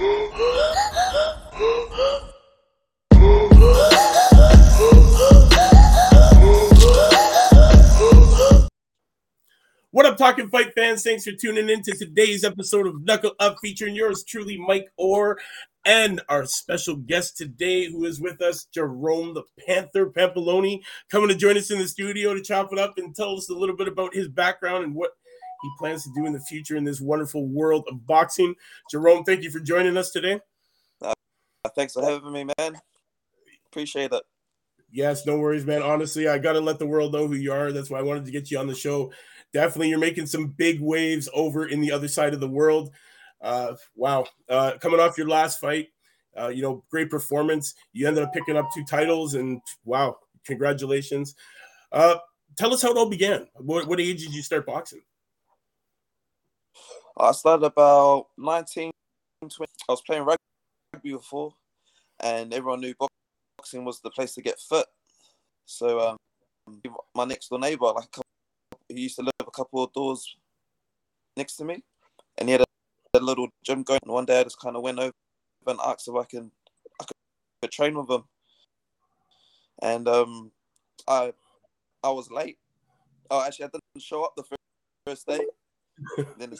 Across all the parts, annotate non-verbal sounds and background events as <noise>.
What up, Talking Fight fans? Thanks for tuning in to today's episode of Knuckle Up featuring yours truly, Mike Orr, and our special guest today who is with us, Jerome the Panther Pampellone, coming to join us in the studio to chop it up and tell us a little bit about his background and what he plans to do in the future in this wonderful world of boxing. Jerome, thank you for joining us today. Uh, thanks for having me, man. Appreciate it. Yes, no worries, man. Honestly, I got to let the world know who you are. That's why I wanted to get you on the show definitely you're making some big waves over in the other side of the world. Uh, wow, uh, coming off your last fight, uh, you know, great performance. You ended up picking up two titles, and wow, congratulations. Uh, tell us how it all began. What, what age did you start boxing? I started about 19, 20. I was playing rugby before, and everyone knew boxing was the place to get fit. So um, my next door neighbor, like he used to live a couple of doors next to me, and he had a, a little gym going. And one day I just kind of went over and asked if I can I could train with him, and um, I I was late. Oh, actually, I didn't show up the first, first day. <laughs> then the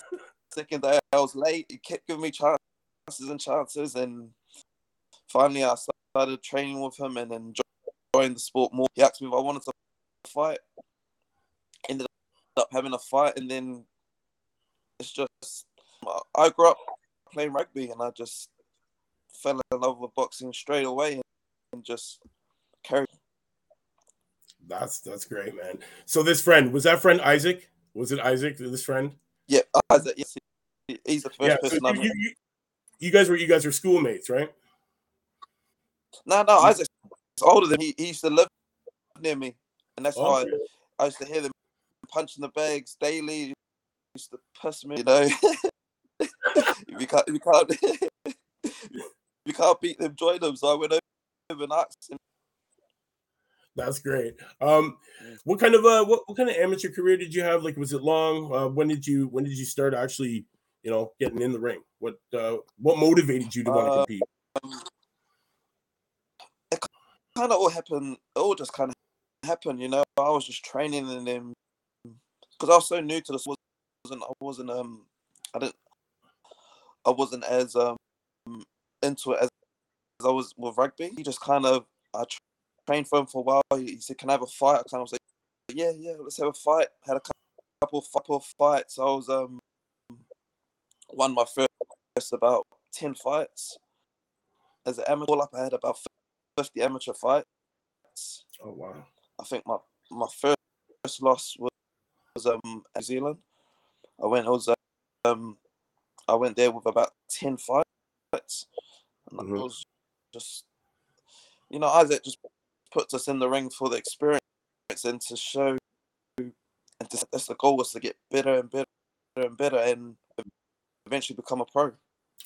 second day I was late. He kept giving me chances and chances, and finally I started training with him and enjoying the sport more. He asked me if I wanted to fight. Ended up having a fight, and then it's just I grew up playing rugby, and I just fell in love with boxing straight away, and just carried. That's that's great, man. So this friend was that friend Isaac? Was it Isaac? This friend? Yeah, Isaac. Yes, he's the first yeah, person. So you, you, you, guys were you guys were schoolmates, right? No, no, Isaac's older than he. He used to live near me, and that's why I used to hear them punching the bags daily. Used to piss me, you know. <laughs> you can't, you can't, <laughs> you can't beat them, join them. So I went over and asked him. That's great. Um, what kind of uh, what, what kind of amateur career did you have? Like, was it long? Uh, when did you when did you start actually, you know, getting in the ring? What uh, what motivated you to want to uh, compete? Um, it kind of all happened. It all just kind of happened, you know. I was just training and then because I was so new to this, wasn't I wasn't um I didn't I wasn't as um into it as, as I was with rugby. He just kind of I trained for him for a while. He, said, "Can I have a fight?" I kind of was like, "Yeah, yeah, let's have a fight." Had a couple couple of fights. I was um won my first about ten fights as an amateur. All up, I had about fifty amateur fights. Oh wow! I think my my first loss was was um New Zealand. I went I was um I went there with about ten fights. And mm-hmm. it was just you know, Isaac just puts us in the ring for the experience and to show and to, that's the goal was to get better and better and better and eventually become a pro.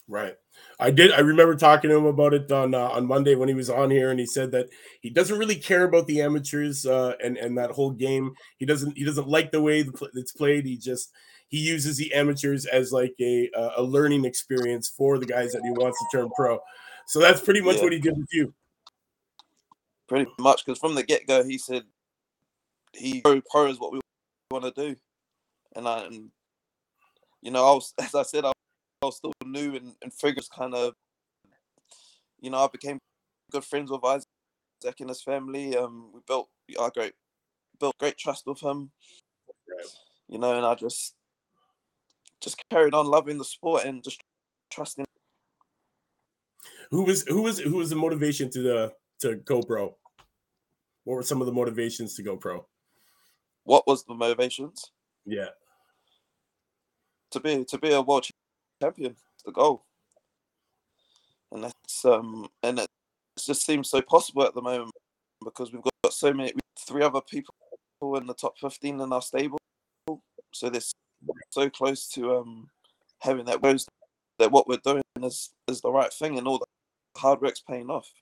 Right. I did. I remember talking to him about it on uh, on Monday when he was on here, and he said that he doesn't really care about the amateurs uh, and and that whole game. He doesn't he doesn't like the way it's played. He just he uses the amateurs as like a a learning experience for the guys that he wants to turn pro. So that's pretty much yeah. what he did with you. Pretty much, because from the get go, he said he pro pro is what we want to do, and I, and you know, I was <laughs> as I said, I was still new and, and figures kind of, you know, I became good friends with Isaac and his family. Um, we built our great, built great trust with him. Right. You know, and I just, just carried on loving the sport and just trusting. Who was who was who was the motivation to the to go pro? What were some of the motivations to go pro? What was the motivations? Yeah. To be to be a world champion. the goal, and that's um and it just seems so possible at the moment because we've got so many three other people in the top fifteen in our stable, so they're so close to um having that goes that what we're doing is is the right thing and all the hard work's paying off.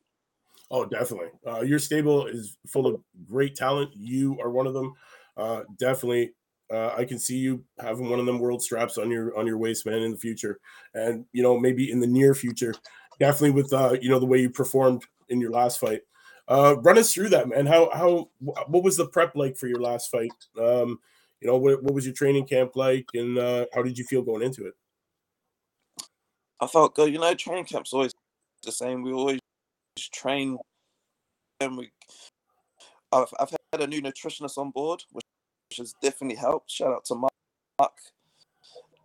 Oh, definitely. Uh, your stable is full of great talent. You are one of them. Uh, definitely Uh, I can see you having one of them world straps on your on your waist, man, in the future, and you know maybe in the near future. Definitely with uh, you know the way you performed in your last fight. Uh, run us through that, man. How how what was the prep like for your last fight? Um, you know, what, what was your training camp like, and uh, how did you feel going into it? I felt good. You know, training camp's always the same. We always train, and we. I've I've had a new nutritionist on board, which has definitely helped. Shout out to Mark.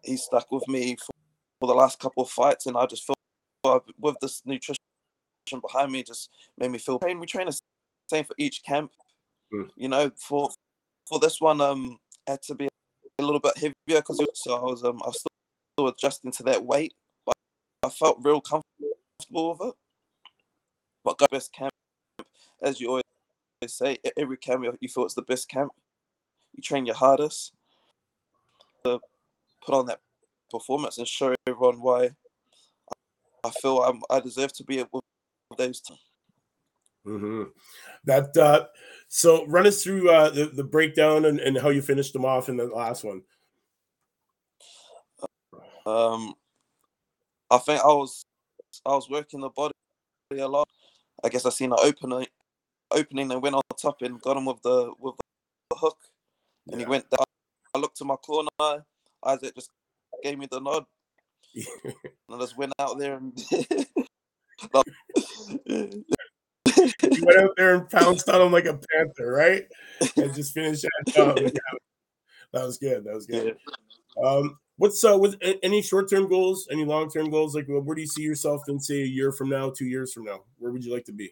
He stuck with me for, for the last couple of fights, and I just feel with this nutrition behind me just made me feel pain. We train the same for each camp. Mm. You know, for for this one, um, had to be a little bit heavier because so I was um I was still adjusting to that weight, but I felt real comfortable with it. But got best camp, as you always say, every camp you feel it's the best camp. You train your hardest to put on that performance and show everyone why I feel I'm, I deserve to be with those two. Mm-hmm. That uh, so run us through uh, the the breakdown and, and how you finished them off in the last one. Um, I think I was I was working the body a lot. I guess I seen an opening opening and went on top and got him with the with the hook, and yeah. he went down. I looked to my corner. Isaac just gave me the nod. <laughs> and I just went out there and <laughs> you went out there and pounced on him like a panther, right? And just finished that <laughs> job. that was good. That was good. Um, what's uh, with any short term goals, any long term goals? Like, where do you see yourself in say a year from now, two years from now? Where would you like to be?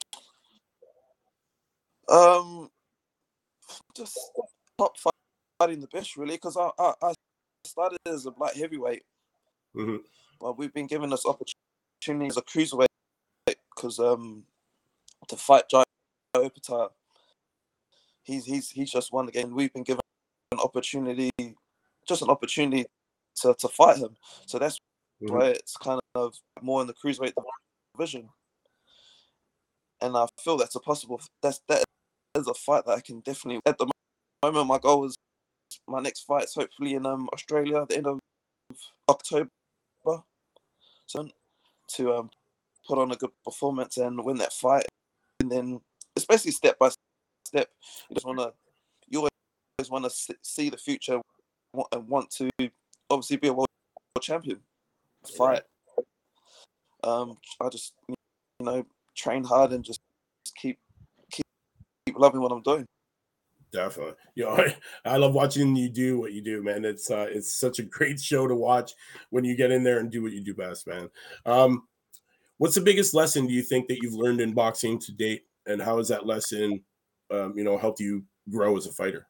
Um, just top fighting the best, really, because I, I, I started as a light heavyweight, mm-hmm. but we've been given this opportunity as a cruiserweight because um, to fight Jai Opetaia, he's he's he's just won again. We've been given an opportunity, just an opportunity to, to fight him. So that's mm-hmm. why it's kind of more in the cruiserweight division. And I feel that's a possible. That's that is a fight that I can definitely. At the moment, my goal is my next fight is hopefully in um Australia at the end of October. So to um put on a good performance and win that fight. And then, especially step by step, you just want to, you always want to see the future and want to obviously be a world champion. Fight. Um, I just, you know, train hard and just keep keep keep loving what I'm doing. Definitely, you know, <laughs> I, I love watching you do what you do, man. It's uh, it's such a great show to watch when you get in there and do what you do best, man. Um, What's the biggest lesson do you think that you've learned in boxing to date, and how has that lesson, um, you know, helped you grow as a fighter?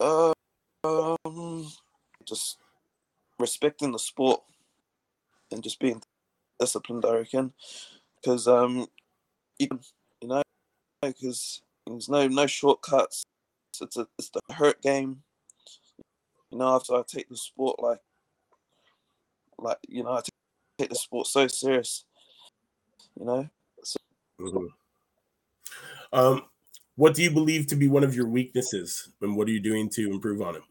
Uh, um, just respecting the sport and just being disciplined. I reckon, because um, even you know, because there's no no shortcuts. It's a it's the hurt game. You know, after I take the sport like like you know, I take take the sport so serious. You know. So, mm-hmm. Um, what do you believe to be one of your weaknesses, and what are you doing to improve on it?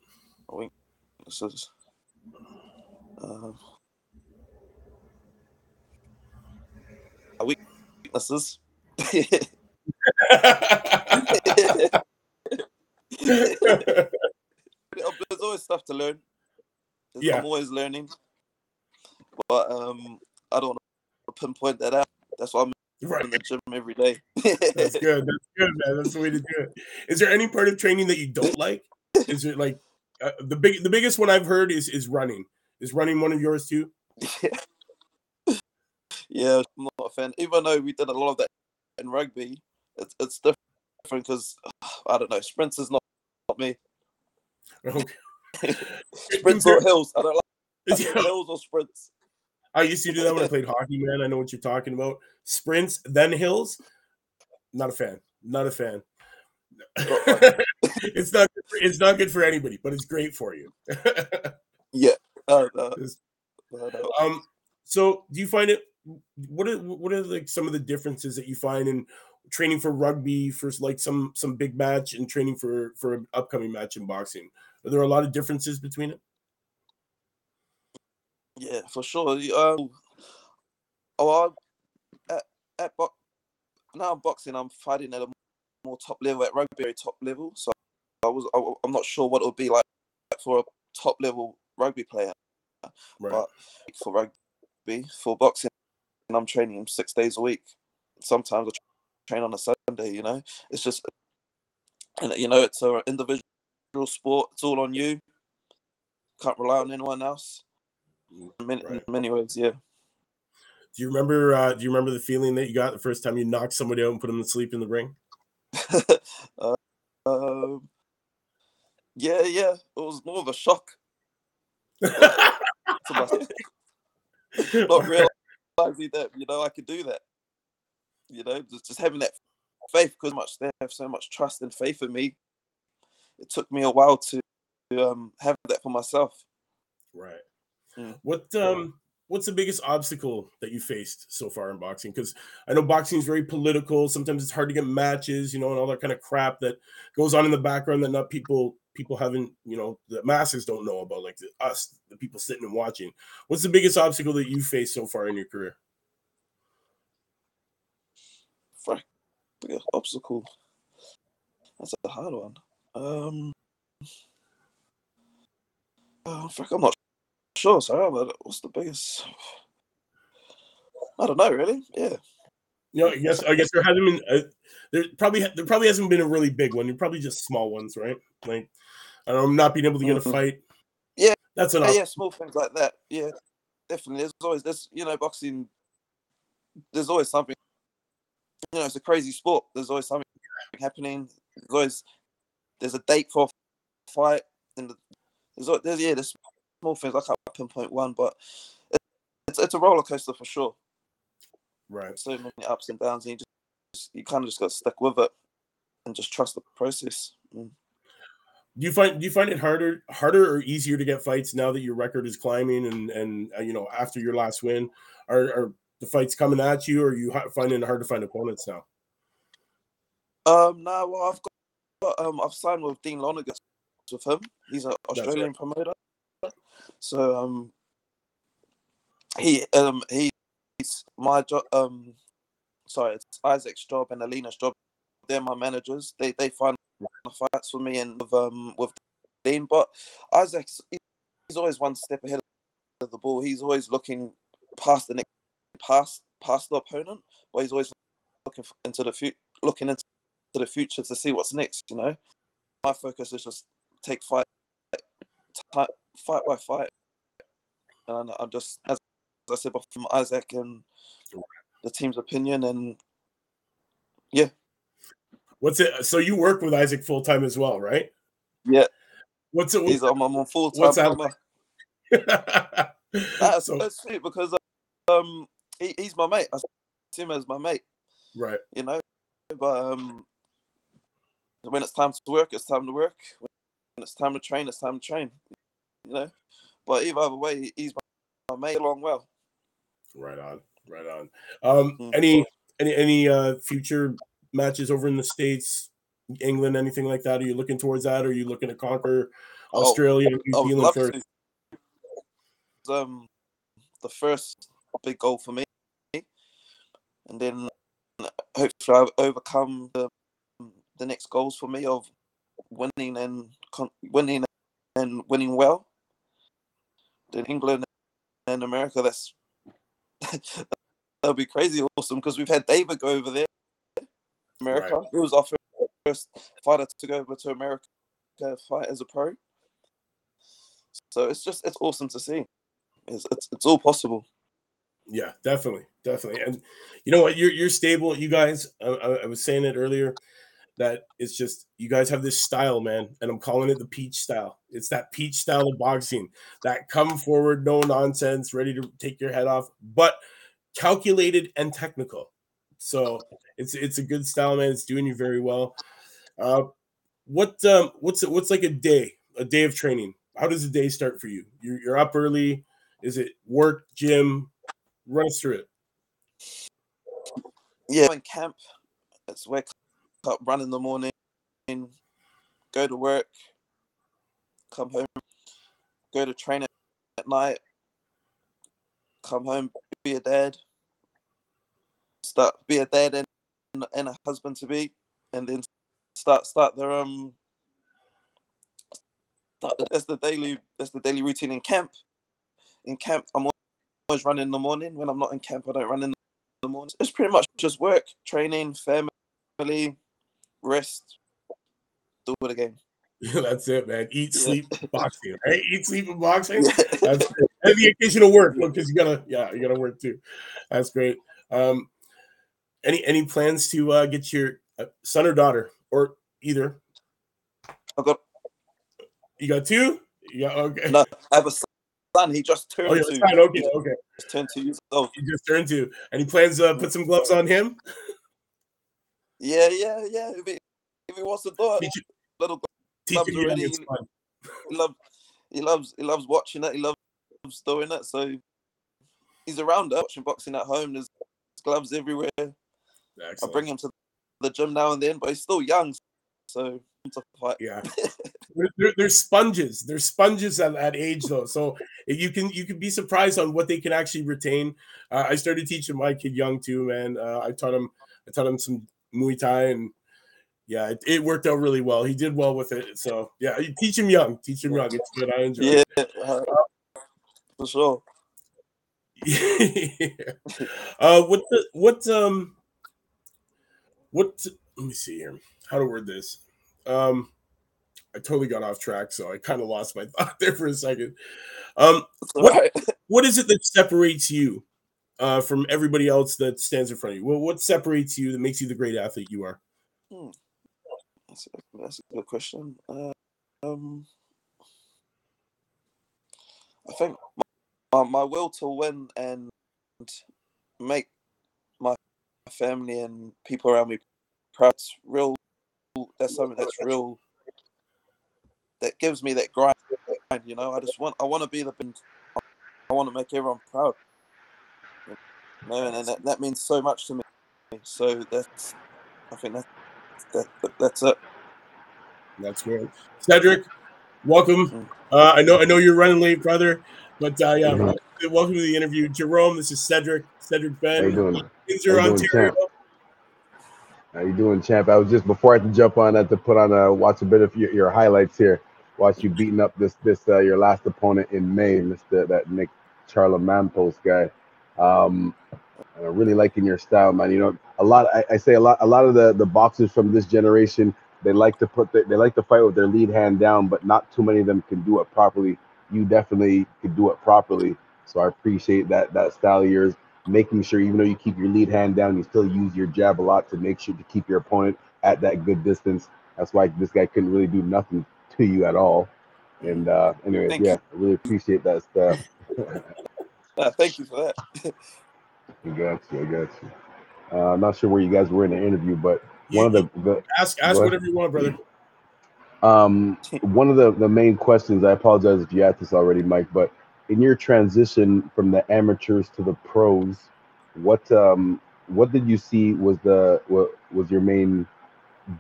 Weaknesses. Uh, weaknesses. <laughs> <laughs> There's always stuff to learn. Yeah. I'm always learning but um, I don't want to pinpoint that out. That's why I'm right. in the gym every day. That's <laughs> good. That's good, man. That's the way to do it. Is there any part of training that you don't like? Is it like uh, the big the biggest one I've heard is is running. Is running one of yours too? Yeah. <laughs> yeah, I'm not a fan. Even though we did a lot of that in rugby, it's it's different because I don't know. Sprints is not, not me. <laughs> Okay. sprints or hills. I don't like <laughs> hills or sprints. I used to do that when I played hockey, man. I know what you're talking about. Sprints, then hills. Not a fan. Not a fan. <laughs> it's not. For, it's not good for anybody, but it's great for you. yeah. Uh, uh, um. So, do you find it? What are what are like some of the differences that you find in training for rugby for like some some big match and training for for an upcoming match in boxing? Are there a lot of differences between it? Yeah, for sure. Um, oh, I, at, at bo- now I'm boxing. I'm fighting at a more top level at rugby, top level. So I was I, I'm not sure what it would be like for a top level rugby player. Right. But for rugby, for boxing, and I'm training six days a week. Sometimes I train on a Sunday. You know, it's just, and you know, it's an individual sport. It's all on you. Can't rely on anyone else. In many, right. in many ways, yeah. Do you remember? Uh, do you remember the feeling that you got the first time you knocked somebody out and put them to sleep in the ring? uh, <laughs> um, yeah, yeah. It was more of a shock. <laughs> <laughs> Not realizing that you know I could do that. You know, just, just having that faith because much they have so much trust and faith in me. It took me a while to um, have that for myself. Right. Mm. What um what's the biggest obstacle that you faced so far in boxing? Because I know boxing is very political. Sometimes it's hard to get matches, you know, and all that kind of crap that goes on in the background that not people people haven't, you know, the masses don't know about, like the, us, the people sitting and watching. What's the biggest obstacle that you faced so far in your career? Biggest obstacle. That's a hard one. Um, uh, I'm not sure, sorry, but what's the biggest? I don't know, really. Yeah. You know, I guess I guess there hasn't been uh, there probably there probably hasn't been a really big one. You're probably just small ones, right? Like I don't know, not being able to get a mm-hmm. fight. Yeah, that's enough. Yeah, yeah, small things like that. Yeah, definitely. There's always there's you know boxing. There's always something. You know, it's a crazy sport. There's always something happening. There's always there's a date for a fight, and there's, there's yeah, there's small things. I can't pinpoint one, but it's it's a roller coaster for sure. Right. So many ups and downs, and you just you kind of just got to stick with it and just trust the process. Mm. Do you find do you find it harder harder or easier to get fights now that your record is climbing and and uh, you know after your last win are, are the fights coming at you or are you finding it hard to find opponents now? Um, no, well, I've got um, I've signed with Dean Lonergan with him. He's an Australian right. promoter. So um, he um he's my job. Um, sorry, it's Isaac's job and Alina's job. They're my managers. They they find the fights for me and with um with Dean. But Isaac's he's always one step ahead of the ball. He's always looking past the next past past the opponent, but he's always looking into the future, looking into the future to see what's next. You know, my focus is just take fight fight by fight, and I'm just as I said before, from Isaac and the team's opinion, and yeah. What's it? So you work with Isaac full time as well, right? Yeah. What's it? He's I'm, on full time. What's that? Like? <laughs> that's, so, that's sweet because um he, he's my mate. I see him as my mate. Right. You know, but um when it's time to work, it's time to work. When it's time to train, it's time to train. You know, but either way, he's my, my mate along well. Right on, right on. Um, mm-hmm. any any any uh future matches over in the states, England, anything like that? Are you looking towards that? Or are you looking to conquer oh, Australia, oh, New Zealand first? Um, the first big goal for me, and then hopefully I've overcome the the next goals for me of winning and winning and winning well. Then England and America, that's <laughs> that'll be crazy awesome because we've had David go over there, America. Right. It was our first fighter to go over to America to fight as a pro. So it's just it's awesome to see. It's it's, it's all possible. Yeah, definitely, definitely. And you know what? You're you're stable. You guys, I, I was saying it earlier that it's just you guys have this style, man, and I'm calling it the peach style. It's that peach style of boxing that come forward, no nonsense, ready to take your head off, but calculated and technical. So it's it's a good style, man. It's doing you very well. Uh, what um, what's what's like a day, a day of training? How does a day start for you? You're, you're up early. Is it work, gym? Run us through it. Yeah, in camp, It's wake up, run in the morning, go to work, come home, go to train at, at night, come home, be a dad, start be a dad and, and a husband to be, and then start start their um start, that's the daily that's the daily routine in camp. In camp, I'm always running in the morning. When I'm not in camp, I don't run in the morning. It's pretty much just work, training, family, rest, do it again. <laughs> That's it, man. Eat, sleep, boxing. <laughs> Right? Eat, sleep, and boxing. That's great. and the occasional work because you gotta, yeah, you gotta work too. That's great. Um, any any plans to uh, get your uh, son or daughter or either? I got. You got two? Yeah. Okay. No, I have a son. He just turned oh, yeah, two. Son. Okay. Okay. Just turned two years old. He just turned two. Any plans to uh, put some gloves on him? Yeah, yeah, yeah. If he, if he wants to do it, Teach, little gloves already. it's. He loves, he loves, he loves watching it. He loves doing it. So he's around it, watching boxing at home. There's gloves everywhere. I bring him to the gym now and then, but he's still young, so to. Yeah, <laughs> they're, they're, sponges. They're sponges at that age, though. So you can you can be surprised on what they can actually retain. Uh, I started teaching my kid young too, man. Uh, I taught him I taught him some Muay Thai, and yeah, it, it worked out really well. He did well with it. So yeah, teach him young. Teach him young. It's good. I enjoy. Yeah, it. uh, for sure. <laughs> uh, what the what um what? Let me see here. How to word this? Um, I totally got off track, so I kind of lost my <laughs> thought there for a second. Um, What- alright. <laughs> what is it that separates you uh, from everybody else that stands in front of you? Well, what separates you that makes you the great athlete you are? That's a, that's a good question. Uh, um, I think my, my will to win and make my family and people around me proud. Real. That's something that's real. That gives me that grind. You know, I just want. I want to be the. I want to make everyone proud. You know, and that, that means so much to me. So that's. I think that, that, that that's it. That's great, Cedric. Welcome. Mm. Uh, I know I know you're running late, brother, but uh, yeah, Mhm. welcome to the interview, Jerome. This is Cedric. Cedric How you Ben, doing? Windsor, How you Ontario. How you doing, champ? I was just before I to jump on, I had to put on a watch a bit of your, your highlights here. Watch you beating up this this uh, your last opponent in May, Mister that Nick Charalampous guy. Um, and I'm really liking your style, man. You know, a lot. I, I say a lot. A lot of the the boxers from this generation, they like to put the, they like to fight with their lead hand down, but not too many of them can do it properly. You definitely could do it properly. So I appreciate that that style of yours making sure even though you keep your lead hand down, you still use your jab a lot to make sure to keep your opponent at that good distance. That's why this guy couldn't really do nothing to you at all. And uh anyways, Thank yeah, you. I really appreciate that stuff. <laughs> Uh, thank you for that. <laughs> I got you, I got you. Uh, I'm not sure where you guys were in the interview, but one of the, the ask ask What? whatever you want, brother. Um, one of the, the main questions, I apologize if you asked this already, Mike, but in your transition from the amateurs to the pros, what um what did you see was the what was your main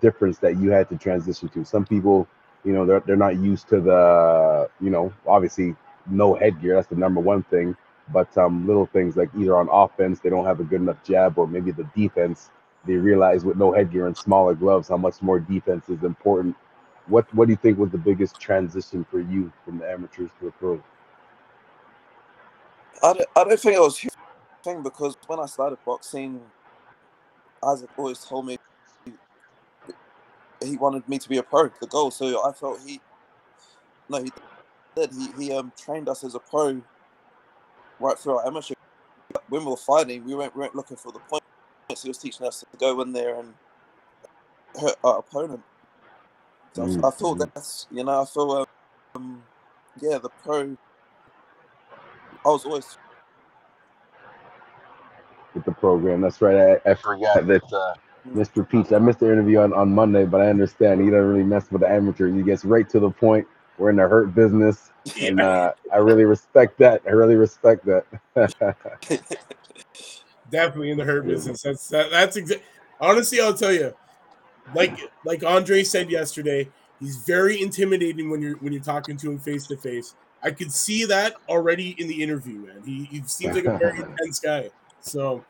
difference that you had to transition to? Some people, you know, they're they're not used to the, you know, obviously no headgear, that's the number one thing. But um little things like either on offense they don't have a good enough jab or maybe the defense, they realize with no headgear and smaller gloves how much more defense is important what what do you think was the biggest transition for you from the amateurs to the pros? I don't, I don't think it was a huge thing because when I started boxing, Isaac always told me he wanted me to be a pro, the goal. So I felt he, no, he did. He, he um trained us as a pro right through our amateur. When we were fighting, we weren't, we weren't looking for the points. He was teaching us to go in there and hurt our opponent. So I- Mm, I feel mhm. that's, you know, I feel, um, yeah, the pro. I was always with the program. That's right. I, I forgot that uh, Mr. Peach. I missed the interview on, on Monday, but I understand he doesn't really mess with the amateurs. He gets right to the point. We're in the hurt business, <laughs> and uh, I really respect that. I really respect that. <laughs> Definitely in the hurt business. That's that, that's exactly. honestly, I'll tell you, like like Andre said yesterday, he's very intimidating when you're when you're talking to him face to face. I could see that already in the interview, man. He, he seems like a very <laughs> intense guy. So,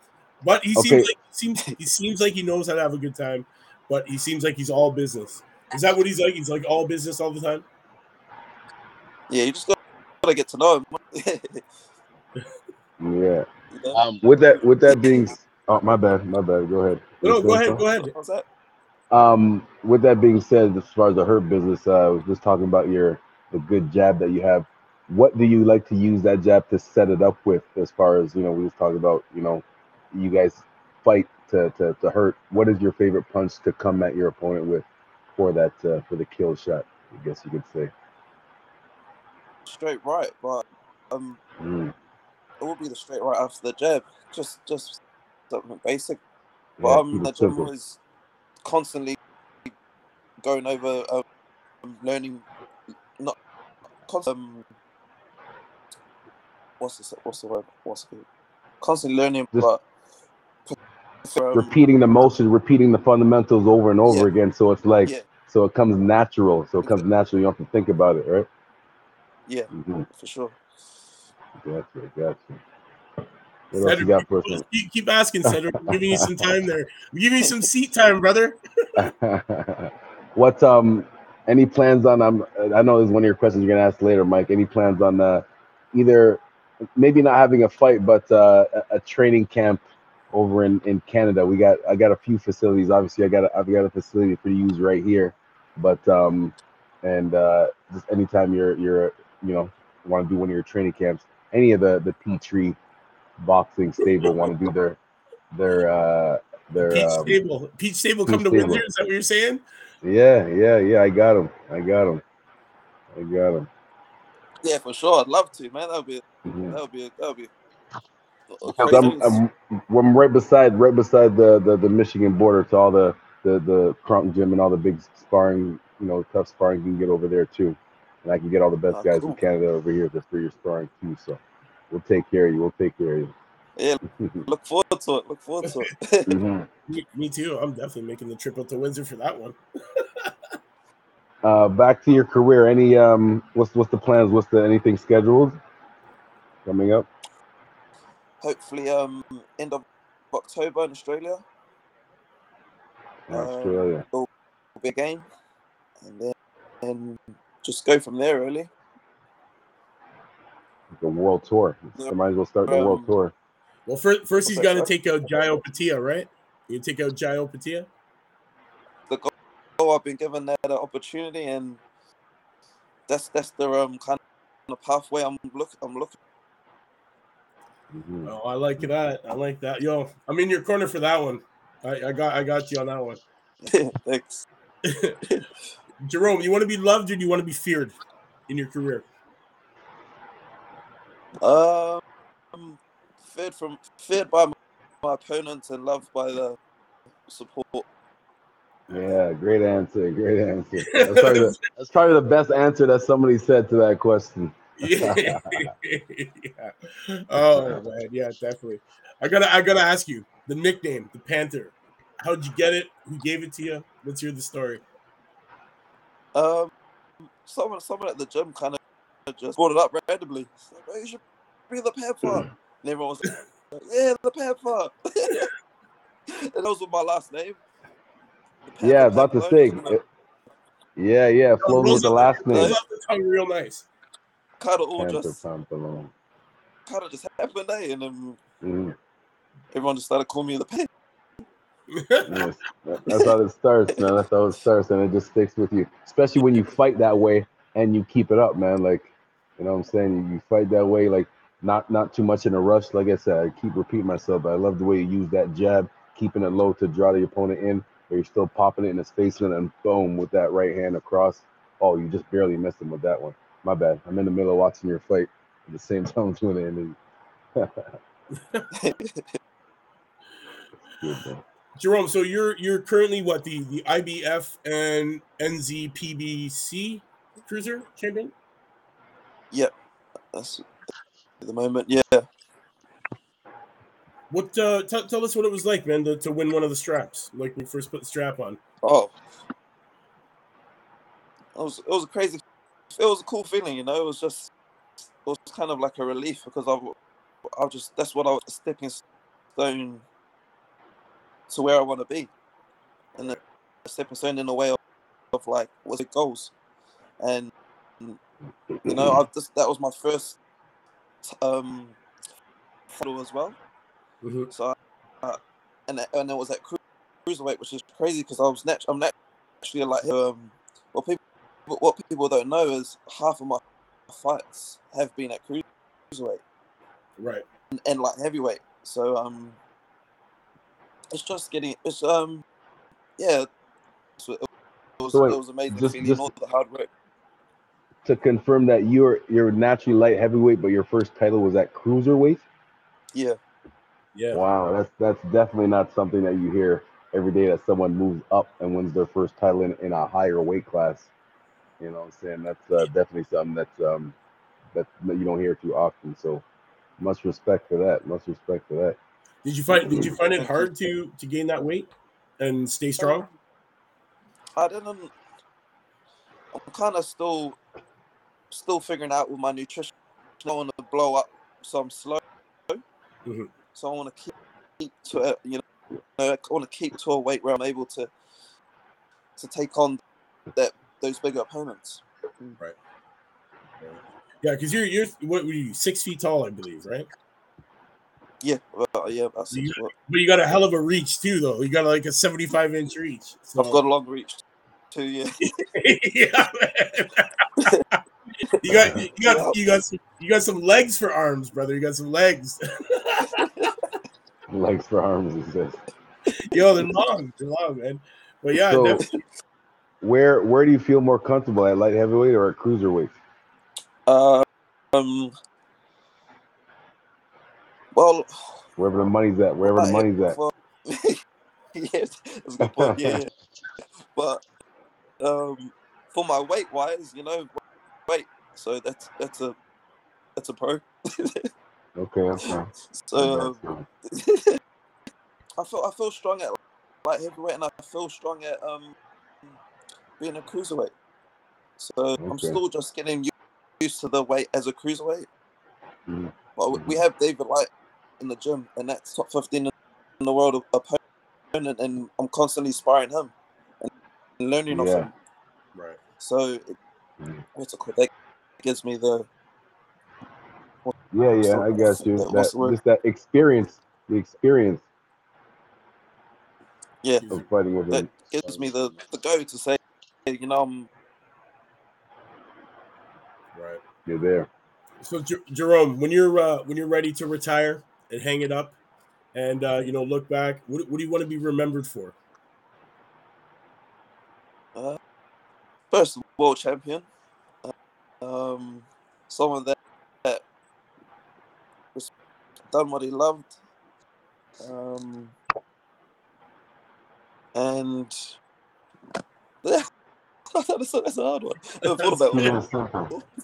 but he Okay. seems like he seems he seems like he knows how to have a good time. But he seems like he's all business. Is that what he's like? He's like all business all the time. Yeah, you just got to get to know him. <laughs> <laughs> Yeah. Um, with that, with that being, oh my bad, my bad. Go ahead. No, go ahead, go ahead. What's that? Um, with that being said, as far as the hurt business, uh, I was just talking about your the good jab that you have. What do you like to use that jab to set it up with? As far as you know, we was talking about, you know, you guys fight to to, to hurt. What is your favorite punch to come at your opponent with for that uh, for the kill shot? I guess you could say. Straight right, but um, Mm, it would be the straight right after the jab. Just, just something basic. yeah, But um, the simple. is constantly going over, um, learning, not um, what's the what's the word? What's it? Constant learning, Just- but repeating the motion, repeating the fundamentals over and over Yeah. again. So it's like, Yeah. so it comes natural. So it comes natural. You don't have to think about it, right? yeah, hmm for sure. Gotcha, gotcha. What else you got for us? keep, keep- keep asking, Cedric. I'm giving you some time there. I'm giving you some seat time, brother. <laughs> what um any plans on um I know this is one of your questions you're gonna ask later, Mike. Any plans on uh either maybe not having a fight, but uh, a, a training camp over in, in Canada? We got I got a few facilities. Obviously, I got a, I've got a facility for use right here, but um and uh just anytime you're you're you know want to do one of your training camps, any of the the Peachtree boxing stable want to do their their uh their Peach um, Stable. Peach Stable come to. Windsor. Is that what you're saying? Yeah, yeah, yeah. I got him. I got him. I got him. Yeah, for sure. I'd love to, man. That would be that would be that would be. Because I'm, I'm, I'm right beside, right beside the, the, the Michigan border to all the, the, the Kronk Gym and all the big sparring, you know, tough sparring you can get over there too. And I can get all the best Ah, guys cool. from Canada over here to for your sparring too. So we'll take care of you. We'll take care of you. Yeah, <laughs> look forward to it. Look forward to it. Mhm. <laughs> Me, me too. I'm definitely making the trip up to Windsor for that one. <laughs> Uh, back to your career. Any um, what's what's the plans? What's the anything scheduled coming up? Hopefully, um, end of October in Australia In Um, Australia. will be a game, and then and just go from there. Really. The world tour. Yeah. Might as well start the world Um, tour. Well, first, first he's Okay, got to take out Jai Opetaia, right? You take out Jai Opetaia. Oh, I've been given that uh, opportunity, and that's that's the um kind of pathway I'm look I'm looking. Mhm. Oh, I like that. I like that. Yo, I'm in your corner for that one. I, I got I got you on that one. <laughs> Thanks. <laughs> Jerome, you want to be loved or do you want to be feared in your career? Um, feared from feared by my, my opponents and loved by the support. Yeah, great answer. Great answer. <laughs> That's probably, the, that's probably the best answer that somebody said to that question. <laughs> yeah. yeah. <laughs> Oh man, yeah, definitely. I gotta I gotta ask you the nickname, the Panther. How'd you get it? Who gave it to you? Let's hear the story. Um, someone someone at the gym kind of just brought it up randomly. It's like, oh, you should be the panther, and everyone was like, yeah, the panther. and those were my last name. The Panther Yeah, about to say. Yeah, yeah, flows with the last Rolls name. off the tongue real nice. kind of all just Pampellone. kind of just happened, eh? And then Mhm. everyone just started calling me the panther. Yes, that- that's how it starts, man. That's how it starts, and it just sticks with you. Especially when you fight that way and you keep it up, man. Like, you know what I'm saying? You, you fight that way, like not not too much in a rush. Like I said, I keep repeating myself, but I love the way you use that jab, keeping it low to draw the opponent in, but you're still popping it in his face and then boom with that right hand across. Oh, you just barely missed him with that one. My bad. I'm in the middle of watching your fight at the same <laughs> time doing it. And good. Jerome, so you're you're currently what the the IBF and NZPBC cruiser champion? Yep. That's at the moment, yeah. What uh, t- tell us what it was like, man, to, to win one of the straps, like when you first put the strap on. Oh, it was it was a crazy. It was a cool feeling, you know. It was just it was kind of like a relief because I, I just that's what I was stepping stone to where I want to be, and a stepping stone in a way of, of like what's it goals, and you know I just that was my first um title as well. Mhm. So, uh, and and it was at cruiserweight, which is crazy because I was nat- I'm naturally like um, what people what people don't know is half of my fights have been at cruiserweight Right. and, and like heavyweight. So um, it's just getting it's um, yeah, so it was So wait, it was amazing just- feeling just- all the hard work. To confirm that you're you're naturally light heavyweight, but your first title was at cruiserweight. Yeah, Yeah. Wow, that's that's definitely not something that you hear every day that someone moves up and wins their first title in, in a higher weight class. You know what I'm saying? That's uh, definitely something that's um that, that you don't hear too often. So much respect for that. Much respect for that. Did you find Did you find it hard to to gain that weight and stay strong? I didn't. I'm kind of still, still figuring out with my nutrition. I want to blow up, so I'm slow. Mhm. So I want to keep, keep to a, you know, I want to keep to a weight where I'm able to, to take on that those bigger opponents. Right. Yeah, because you're you're what were you six feet tall, I believe, right? Yeah, well, yeah, that's You- what But you got a hell of a reach too, though. You got like a seventy-five inch reach. So. I've got a long reach. Too, yeah. <laughs> yeah, <laughs> you got you got you got some, you got some legs for arms, brother. You got some legs. <laughs> <laughs> Legs for arms, he says. Yo, they're long, they're long, man. But yeah, So- definitely. Where where do you feel more comfortable at light heavyweight or at cruiserweight? Uh, um. Well, Wherever the money's at, wherever the money's at. for- <laughs> yeah, that's a good point. Yeah, yeah. But um, for my weight wise, you know, weight. So that's that's a that's a pro. <laughs> Okay, okay. So That's. <laughs> I feel I feel strong at light heavyweight, and I feel strong at um being a cruiserweight. So I'm still just getting used to the weight as a cruiserweight. Mhm. But we- we have David Light in the gym, and that's top 15 in the world of opponent, and I'm constantly sparring him and learning off him. right. So it, Mhm. what's it called? That gives me the Yeah, yeah, So I got you. what's That, the word? just that experience, the experience yeah of fighting with that him. gives me the the go to say, you know, I'm Right. You're there. So Jer- Jerome, when you're uh, when you're ready to retire and hang it up, and uh, you know look back, what, what do you want to be remembered for? uh, first world champion, uh, um, someone that that was done what he loved, um, and yeah, <laughs> that's, a, that's a hard one. I thought about Keep it.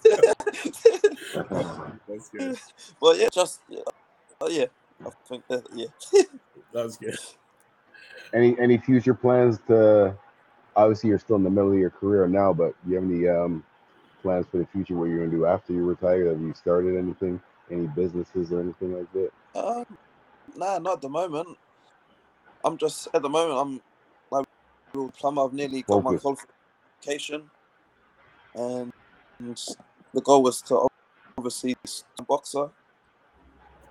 it. That's good. <laughs> but yeah, just yeah, uh, yeah, I think that yeah. <laughs> That was good. any any future plans to? Obviously, you're still in the middle of your career now, but do you have any um, plans for the future? What you're gonna do after you retire? Have you started anything? Any businesses or anything like that? Um, nah, not at the moment. I'm just at the moment. I'm like real plumber. I've nearly got my qualification, and the goal was to obviously a boxer.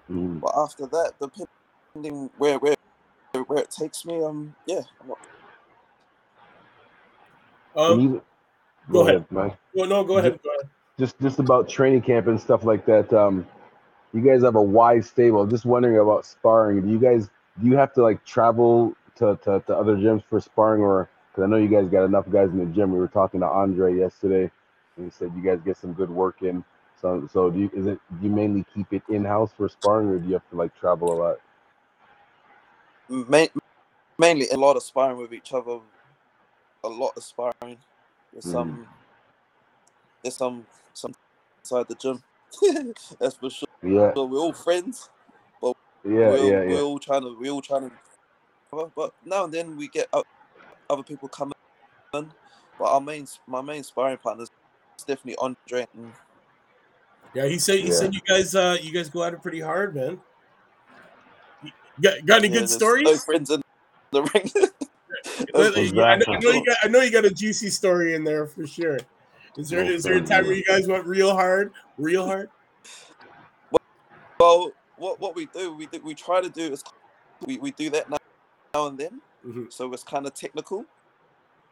Mhm. But after that, depending where where where it takes me, um, yeah, I'm not, Um, even- go ahead. man. well, no, go ahead. Go ahead. just just about training camp and stuff like that. Um, you guys have a wide stable. Just wondering about sparring. Do you guys do you have to like travel to, to, to other gyms for sparring, or because I know you guys got enough guys in the gym. We were talking to Andre yesterday, and he said you guys get some good work in. So so do you is it do you mainly keep it in house for sparring, or do you have to like travel a lot? main, mainly a lot of sparring with each other. A lot of sparring. There's Mhm. some. There's some some inside the gym. <laughs> That's for sure. Yeah, So we're all friends, but Yeah, we're, yeah, we're yeah. all trying to we're all trying to but- but now and then we get o- other people coming but our main my main sparring partner is definitely Andre Yeah, he said he Yeah. said you guys uh you guys go at it pretty hard, man. You Got, got any yeah, good stories? no friends in the ring <laughs> Exactly. I, know, I know you got I know you got a juicy story in there for sure. Is there Most is there a time where you guys went real hard, real hard? Well what what we do we do, we try to do is we, we do that now, now and then. Mhm. so it's kind of technical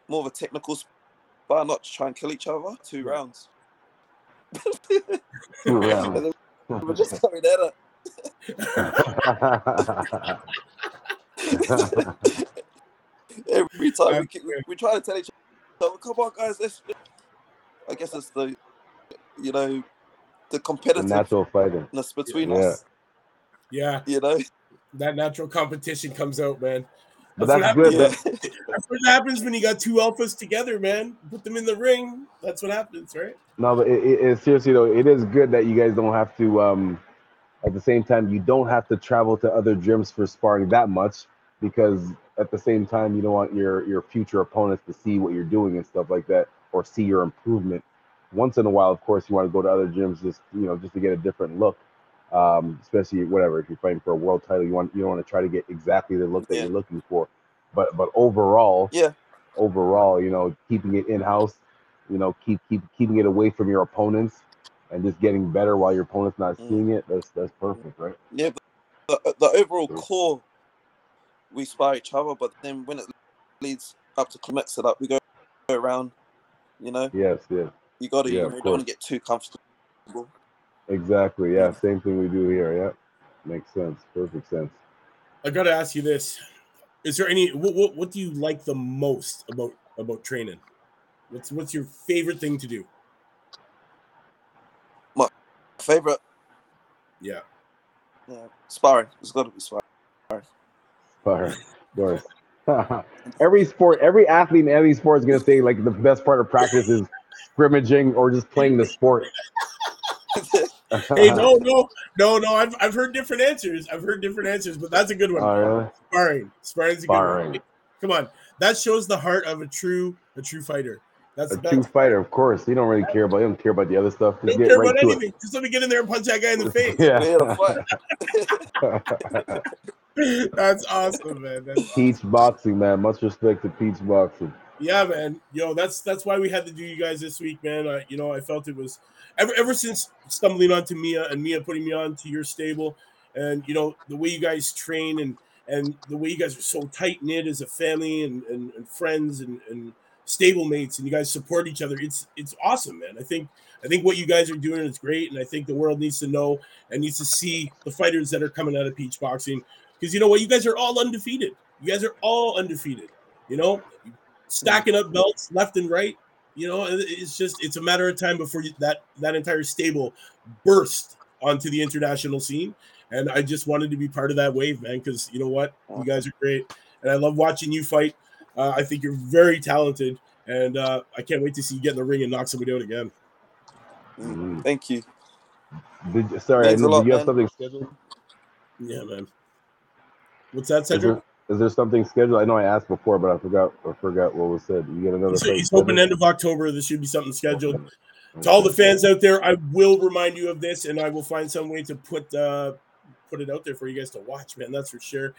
more of a technical spar not to try and kill each other two rounds. Two <laughs> rounds. we're just coming at it every time we, keep- we, we try to tell each other come on guys let's i guess it's the you know the the competitiveness natural fighting. That's between Yeah. us Yeah, you know that natural competition comes out, man. But what that's happens- good. yeah that- <laughs> That's what happens when you got two alphas together, man. Put them in the ring. That's what happens, right? No, but it, it, it seriously though, it is good that you guys don't have to. Um, at the same time, you don't have to travel to other gyms for sparring that much because at the same time, you don't want your your future opponents to see what you're doing and stuff like that, or see your improvement. Once in a while, of course, you want to go to other gyms just you know just to get a different look. Um, especially whatever if you're fighting for a world title, you want you don't want to try to get exactly the look that Yeah. you're looking for. But but overall, Yeah. overall, you know, keeping it in house, you know, keep keep keeping it away from your opponents and just getting better while your opponent's not Mm. seeing it. That's that's perfect, right? Yeah, but the, the overall True. core, we spar each other, but then when it leads up to mix it up, we go, go around. You know, Yes, yes, you got to. Yeah, you know, don't want to get too comfortable. exactly. Yeah, same thing we do here. Yeah, makes sense. Perfect sense. I got to ask you this: Is there any what, what what do you like the most about about training? What's what's your favorite thing to do? My favorite, Yeah, yeah, sparring. It's got to be sparring. Fire, of course. <laughs> <laughs> every sport, every athlete in every sport is gonna say like the best part of practice is scrimmaging or just playing the sport. <laughs> hey, no, no, no, no. I've, I've heard different answers. I've heard different answers, but that's a good one. Oh, really? Sparring, sparring's a good one. Come on, that shows the heart of a true a true fighter. That's A the true fighter, of course. You don't really care about. You don't care about the other stuff. I Just don't get care right about to anything. Just let me get in there and punch that guy in the <laughs> face. Yeah. had a fight. <laughs> That's awesome, man. That's Peach boxing, man. Much respect to Peach boxing. Yeah, man. Yo, that's that's why we had to do you guys this week, man. I, you know, I felt it was ever ever since stumbling onto Mia and Mia putting me on to your stable, and you know the way you guys train and and the way you guys are so tight knit as a family and, and, and friends and, and stable mates, and you guys support each other. It's it's awesome, man. I think I think what you guys are doing is great, and I think the world needs to know and needs to see the fighters that are coming out of Peach Boxing because you know what, you guys are all undefeated. You guys are all undefeated. You know, stacking up belts left and right. You know, it's just it's a matter of time before you, that that entire stable burst onto the international scene. And I just wanted to be part of that wave, man, because you know what, you guys are great, and I love watching you fight. Uh, I think you're very talented, and uh, I can't wait to see you get in the ring and knock somebody out again. Mhm. Thank you. Did, sorry, I Thanks a didn't- lot, did you have man. something scheduled? Yeah, man. What's that, Cedric? Is there something scheduled? I know I asked before, but I forgot. I forgot what was said. You get another. He's, he's hoping end of October. There should be something scheduled. Okay. To all the fans out there, I will remind you of this, and I will find some way to put uh, put it out there for you guys to watch, man. That's for sure.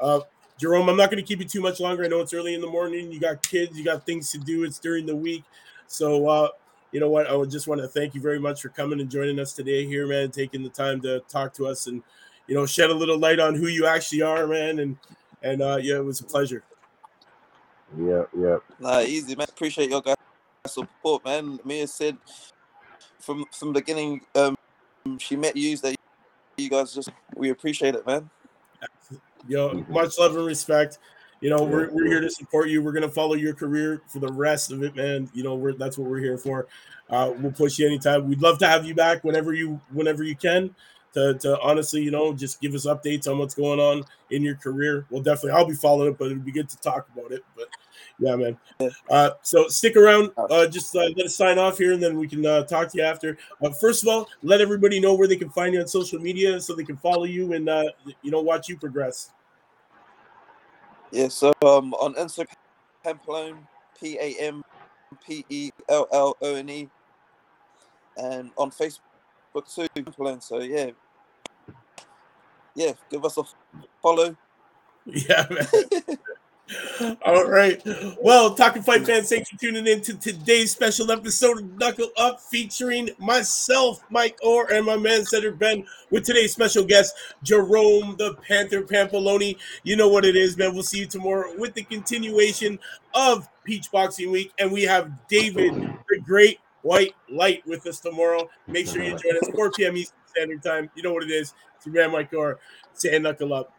Uh, Jerome, I'm not going to keep you too much longer. I know it's early in the morning. You got kids, you got things to do. It's during the week, so uh, you know what? I would just want to thank you very much for coming and joining us today here, man. Taking the time to talk to us and you know shed a little light on who you actually are, man. And and uh, yeah, it was a pleasure. Yeah, yeah. Nah, easy, man. Appreciate your guys' support, man. Mia said from from the beginning, um, she met you that you guys just we appreciate it, man. Yo, Mhm. much love and respect. You know, we're, we're here to support you. We're gonna follow your career for the rest of it, man. You know, we're that's what we're here for. Uh, we'll push you anytime. We'd love to have you back whenever you whenever you can. To, to honestly, you know, just give us updates on what's going on in your career. Well, definitely, I'll be following it, but it'd be good to talk about it. But Yeah, man. Uh, so stick around. Uh, just uh, let us sign off here, and then we can uh, talk to you after. Uh, first of all, let everybody know where they can find you on social media, so they can follow you and uh, you know watch you progress. Yeah, so um, on Instagram, Pampellone, P A M P E L L O N E, and on Facebook too. So yeah, yeah, give us a follow. <laughs> Yeah. <laughs> All right. Well, Talking Fight fans, thanks for tuning in to today's special episode of Knuckle Up featuring myself, Mike Orr, and my man Cedric Ben with today's special guest, Jerome the Panther Pampellone. You know what it is, man. We'll see you tomorrow with the continuation of Peach Boxing Week. And we have David, the Great White Light, with us tomorrow. Make sure you join us 4 p.m. Eastern Standard Time. You know what it is. It's your man, Mike Orr, saying Knuckle Up.